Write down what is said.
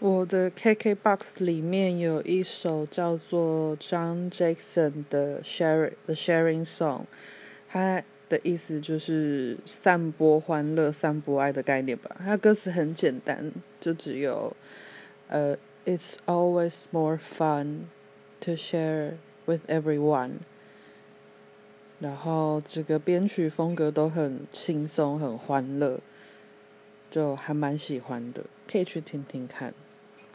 我的 KKBOX 里面有一首叫做 John Jackson 的 Share the Sharing Song，它的意思就是散播欢乐、散播爱的概念吧。它歌词很简单，就只有呃，It's always more fun to share with everyone。然后这个编曲风格都很轻松、很欢乐，就还蛮喜欢的，可以去听听看。